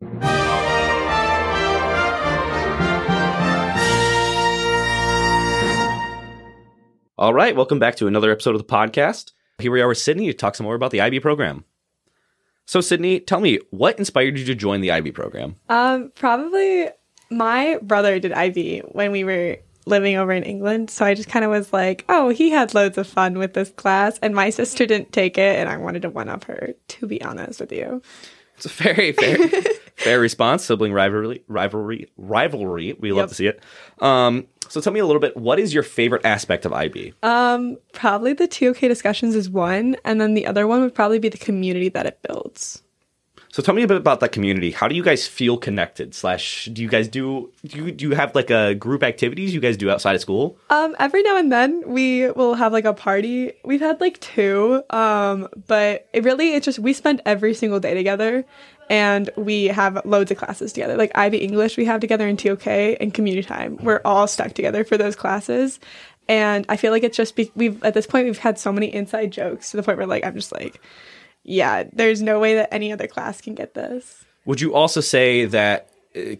All right, welcome back to another episode of the podcast. Here we are with Sydney to talk some more about the IB program. So, Sydney, tell me what inspired you to join the IB program? Um, probably my brother did IB when we were living over in England. So I just kind of was like, oh, he had loads of fun with this class, and my sister didn't take it, and I wanted to one up her. To be honest with you, It's a very fair, fair response. Sibling rivalry, rivalry, rivalry. We love Yep. to see it. Um, so, tell me a little bit. What is your favorite aspect of IB? um, probably the TOK discussions is one, and then the other one would probably be the community that it builds. So, tell me a bit about that community. How do you guys feel connected? Slash, do you guys do do you, do you have like a group activities you guys do outside of school? Um, every now and then we will have like a party. We've had like two, um, but it really it's just we spend every single day together, and we have loads of classes together. Like IB English we have together in TOK and community time. We're all stuck together for those classes, and I feel like it's just be- we've at this point we've had so many inside jokes to the point where like I'm just like, yeah, there's no way that any other class can get this. Would you also say that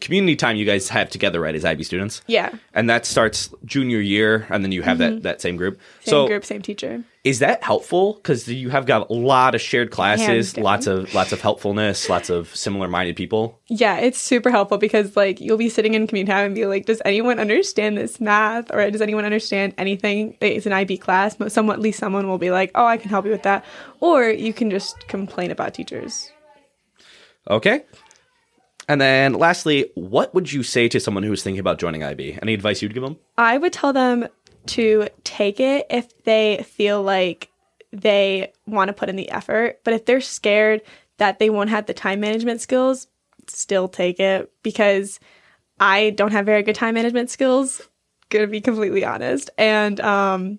community time you guys have together, right, as IB students? Yeah, And that starts junior year, and then you have that, that same group. Mm-hmm. same so, group, same teacher. is that helpful? Because you have got a lot of shared classes, lots of lots of helpfulness, lots of similar minded people. Yeah, it's super helpful because like you'll be sitting in community time and be like, does anyone understand this math or does anyone understand anything? It's an IB class, but someone at least someone will be like, oh, I can help you with that, or you can just complain about teachers. Okay. And then, lastly, what would you say to someone who's thinking about joining IB? Any advice you'd give them? I would tell them to take it if they feel like they want to put in the effort, but if they're scared that they won't have the time management skills, still take it because I don't have very good time management skills, gonna be completely honest. And um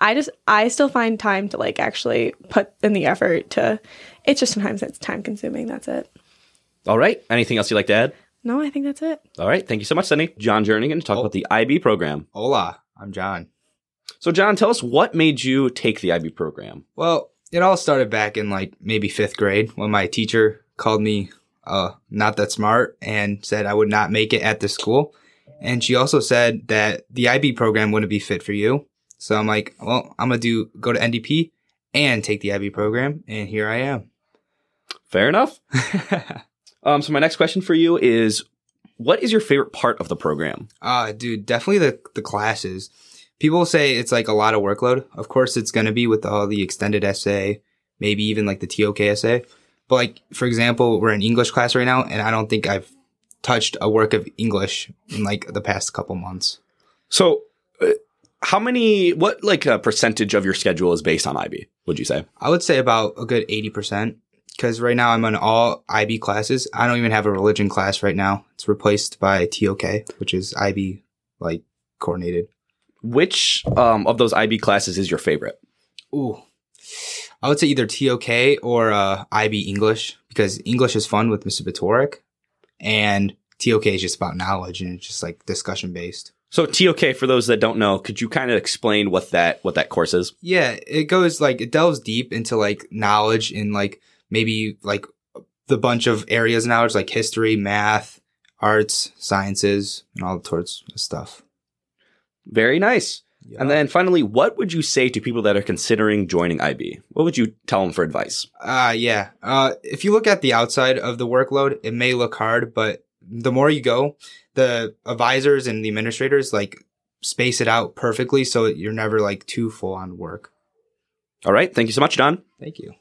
I just I still find time to like actually put in the effort to it's just sometimes it's time consuming, that's it. All right. Anything else you'd like to add? No, I think that's it. All right. Thank you so much, Sunny. John Jernigan to talk Oh. about the IB program. Hola, I'm John. So, John, tell us what made you take the IB program? Well, it all started back in like maybe fifth grade when my teacher called me uh, not that smart and said I would not make it at the school. And she also said that the IB program wouldn't be fit for you. So I'm like, well, I'm gonna do go to NDP and take the IB program, and here I am. Fair enough. Um, so, my next question for you is what is your favorite part of the program? Uh, dude, definitely the the classes. People say it's like a lot of workload. Of course, it's gonna be with all the extended essay, maybe even like the TOK essay. But like, for example, we're in English class right now, and I don't think I've touched a work of English in like the past couple months. So, uh, how many, what like uh, percentage of your schedule is based on IB, would you say? I would say about a good eighty percent. Because right now I'm on all IB classes. I don't even have a religion class right now. It's replaced by TOK, which is IB like coordinated. Which um, of those IB classes is your favorite? Ooh. I would say either TOK or uh, IB English because English is fun with Mr. Batorik and TOK is just about knowledge and it's just like discussion based. So TOK, for those that don't know, could you kind of explain what that what that course is? Yeah, it goes like it delves deep into like knowledge in like maybe like the bunch of areas of knowledge like history, math, arts, sciences, and all sorts of stuff. Very nice. And then finally, what would you say to people that are considering joining IB? What would you tell them for advice? Uh, yeah. Uh, if you look at the outside of the workload, it may look hard, but the more you go, the advisors and the administrators like space it out perfectly so you're never like too full on work. All right. Thank you so much, Don. Thank you.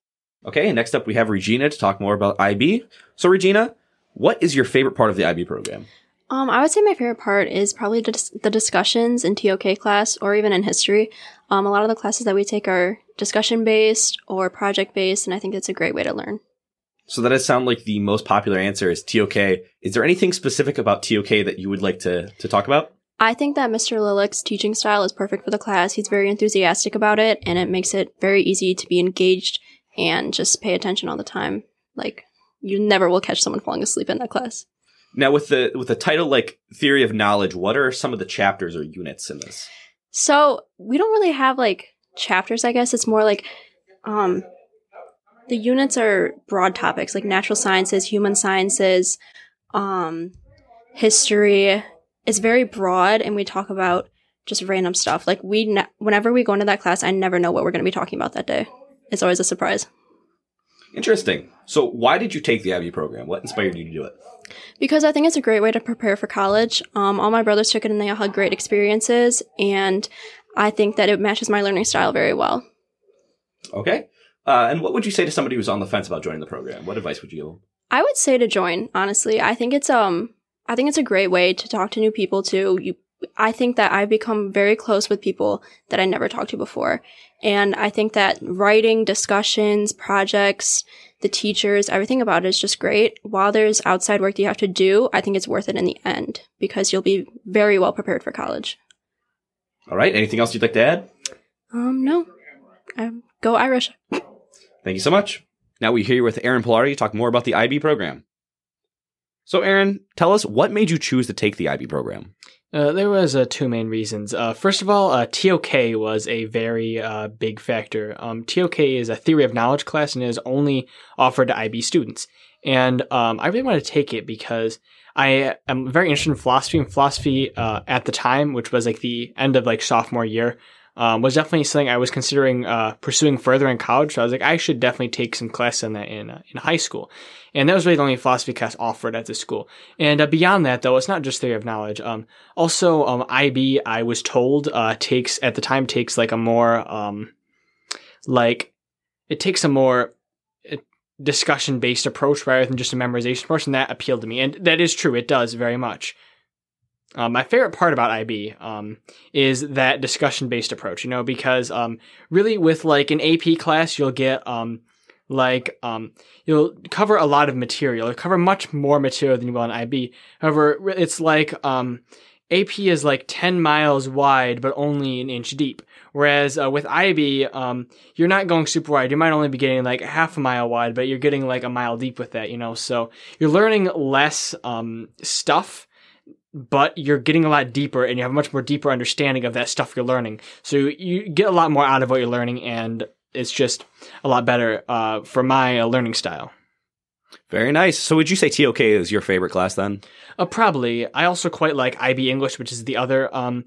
Okay. Next up, we have Regina to talk more about IB. So, Regina, what is your favorite part of the IB program? Um, I would say my favorite part is probably dis- the discussions in TOK class or even in history. Um, a lot of the classes that we take are discussion based or project based, and I think it's a great way to learn. So that does sound like the most popular answer is TOK. Is there anything specific about TOK that you would like to, to talk about? I think that Mr. Lilick's teaching style is perfect for the class. He's very enthusiastic about it, and it makes it very easy to be engaged and just pay attention all the time. Like, you never will catch someone falling asleep in that class. Now, with the with the title like theory of knowledge, what are some of the chapters or units in this? So we don't really have like chapters, I guess. It's more like um the units are broad topics like natural sciences, human sciences, um, history. It's very broad, and we talk about just random stuff. Like we, ne- whenever we go into that class, I never know what we're going to be talking about that day. It's always a surprise. Interesting. So, why did you take the IB program? What inspired you to do it? Because I think it's a great way to prepare for college. Um, all my brothers took it and they all had great experiences, and I think that it matches my learning style very well. Okay. Uh, and what would you say to somebody who's on the fence about joining the program? What advice would you give them? I would say to join, honestly. I think it's um I think it's a great way to talk to new people too. You I think that I've become very close with people that I never talked to before. And I think that writing, discussions, projects, the teachers, everything about it is just great. While there's outside work that you have to do, I think it's worth it in the end because you'll be very well prepared for college. All right. Anything else you'd like to add? Um, no. Um, go Irish. Thank you so much. Now we hear here with Aaron Pilardi to talk more about the IB program. So, Aaron, tell us what made you choose to take the IB program? Uh, there was uh, two main reasons. Uh, first of all, uh, TOK was a very uh, big factor. Um, TOK is a theory of knowledge class and is only offered to IB students. And um, I really wanted to take it because I am very interested in philosophy. And philosophy uh, at the time, which was like the end of like sophomore year, um, was definitely something I was considering uh, pursuing further in college. So I was like, I should definitely take some classes on that in uh, in high school, and that was really the only philosophy class offered at the school. And uh, beyond that, though, it's not just theory of knowledge. Um, also, um, IB, I was told, uh, takes at the time takes like a more um, like it takes a more uh, discussion based approach rather than just a memorization approach, and that appealed to me, and that is true. It does very much. Uh, my favorite part about IB um, is that discussion based approach, you know, because um, really with like an AP class, you'll get um, like um, you'll cover a lot of material. You'll cover much more material than you will in IB. However, it's like um, AP is like 10 miles wide, but only an inch deep. Whereas uh, with IB, um, you're not going super wide. You might only be getting like half a mile wide, but you're getting like a mile deep with that, you know. So you're learning less um, stuff but you're getting a lot deeper and you have a much more deeper understanding of that stuff you're learning. So you get a lot more out of what you're learning and it's just a lot better uh, for my uh, learning style. Very nice. So would you say TOK is your favorite class then? Uh, probably. I also quite like IB English, which is the other um,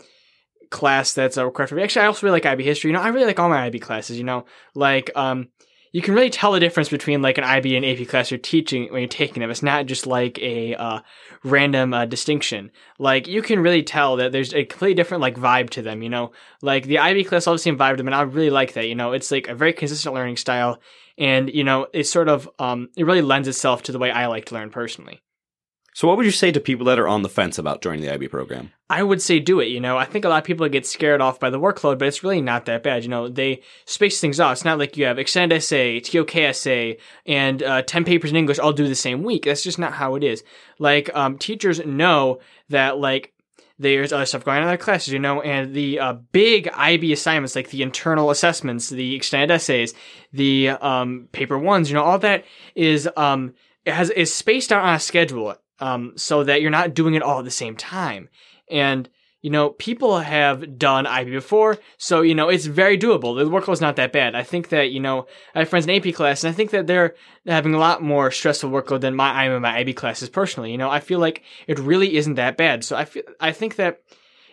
class that's uh, required for me. Actually, I also really like IB History. You know, I really like all my IB classes. You know, like um, you can really tell the difference between like an IB and AP class you're teaching when you're taking them. It's not just like a uh, random uh, distinction. Like you can really tell that there's a completely different like vibe to them. You know, like the IB class all the vibe to them, and I really like that. You know, it's like a very consistent learning style, and you know, it sort of um, it really lends itself to the way I like to learn personally. So, what would you say to people that are on the fence about joining the IB program? I would say do it. You know, I think a lot of people get scared off by the workload, but it's really not that bad. You know, they space things out. It's not like you have extended essay, TOK essay, and uh, 10 papers in English all due the same week. That's just not how it is. Like, um, teachers know that, like, there's other stuff going on in their classes, you know, and the uh, big IB assignments like the internal assessments, the extended essays, the um, paper ones, you know, all that is um, it has is spaced out on a schedule um, so that you're not doing it all at the same time. And you know, people have done IB before, so you know it's very doable. The workload's not that bad. I think that you know I have friends in AP class, and I think that they're having a lot more stressful workload than my I'm in my IB classes personally. You know, I feel like it really isn't that bad. So I feel I think that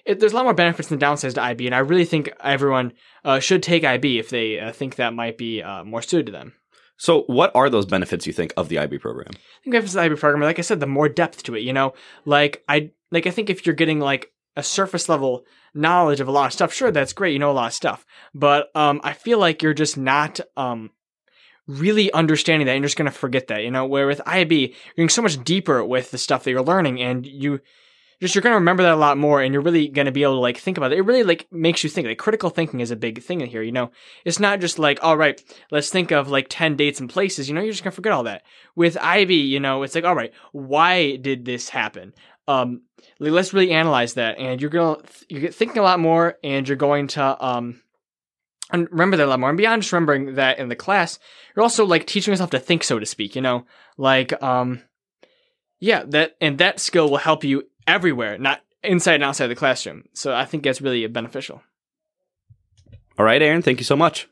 it, there's a lot more benefits than downsides to IB, and I really think everyone uh, should take IB if they uh, think that might be uh, more suited to them. So, what are those benefits you think of the IB program? I think benefits of the IB program, like I said, the more depth to it. You know, like I like I think if you're getting like a surface level knowledge of a lot of stuff, sure, that's great. You know a lot of stuff, but um, I feel like you're just not um really understanding that. You're just gonna forget that. You know, where with IB, you're getting so much deeper with the stuff that you're learning, and you just you're gonna remember that a lot more and you're really gonna be able to like think about it. It really like makes you think. Like critical thinking is a big thing in here, you know. It's not just like, all right, let's think of like ten dates and places, you know, you're just gonna forget all that. With IB, you know, it's like, all right, why did this happen? Um like, let's really analyze that and you're gonna you're thinking a lot more and you're going to um and remember that a lot more. And beyond just remembering that in the class, you're also like teaching yourself to think, so to speak, you know? Like um yeah, that and that skill will help you everywhere, not inside and outside the classroom. So I think that's really beneficial. All right, Aaron, thank you so much.